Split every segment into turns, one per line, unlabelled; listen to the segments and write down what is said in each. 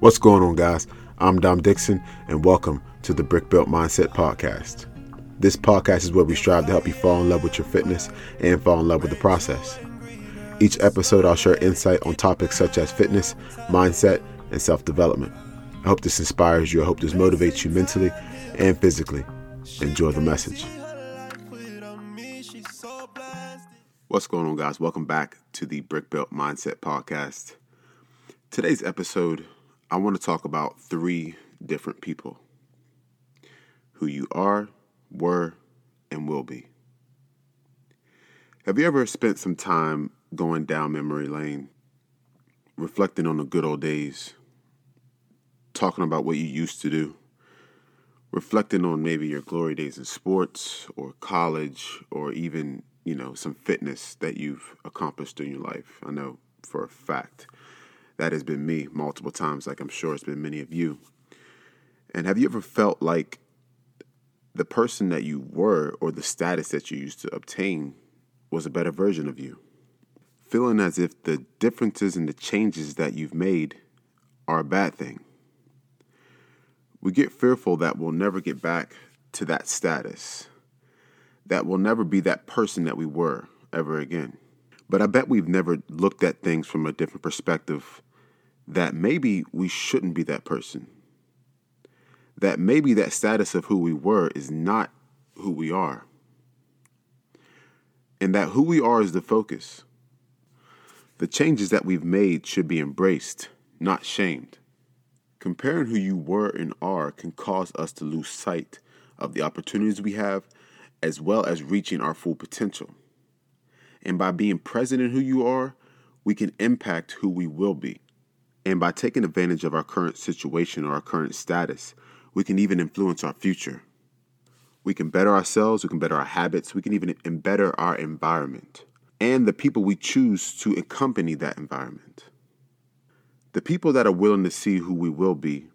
What's going on, guys? I'm Dom Dixon, and welcome to the Brick Built Mindset Podcast. This podcast is where we strive to help you fall in love with your fitness and fall in love with the process. Each episode, I'll share insight on topics such as fitness, mindset, and self development. I hope this inspires you. I hope this motivates you mentally and physically. Enjoy the message. What's going on, guys? Welcome back to the Brick Built Mindset Podcast. Today's episode I want to talk about three different people who you are, were, and will be. Have you ever spent some time going down memory lane, reflecting on the good old days, talking about what you used to do, reflecting on maybe your glory days in sports or college or even, you know, some fitness that you've accomplished in your life? I know for a fact that has been me multiple times, like I'm sure it's been many of you. And have you ever felt like the person that you were or the status that you used to obtain was a better version of you? Feeling as if the differences and the changes that you've made are a bad thing. We get fearful that we'll never get back to that status, that we'll never be that person that we were ever again. But I bet we've never looked at things from a different perspective that maybe we shouldn't be that person. That maybe that status of who we were is not who we are. And that who we are is the focus. The changes that we've made should be embraced, not shamed. Comparing who you were and are can cause us to lose sight of the opportunities we have as well as reaching our full potential. And by being present in who you are, we can impact who we will be. And by taking advantage of our current situation or our current status, we can even influence our future. We can better ourselves, we can better our habits, we can even better our environment and the people we choose to accompany that environment. The people that are willing to see who we will be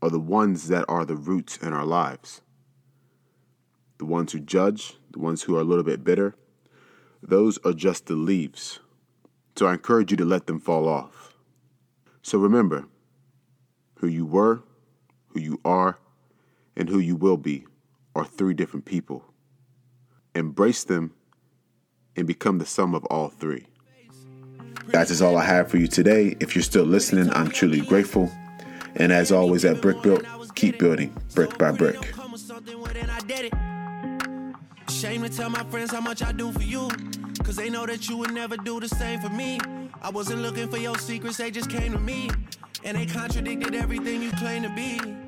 are the ones that are the roots in our lives. The ones who judge, the ones who are a little bit bitter, those are just the leaves. So I encourage you to let them fall off. So remember who you were, who you are, and who you will be are three different people. Embrace them and become the sum of all three. That is all I have for you today. If you're still listening, I'm truly grateful. And as always at Brick Built, keep building brick by brick. Shame to tell my friends how much I do for you. Cause they know that you would never do the same for me. I wasn't looking for your secrets, they just came to me. And they contradicted everything you claim to be.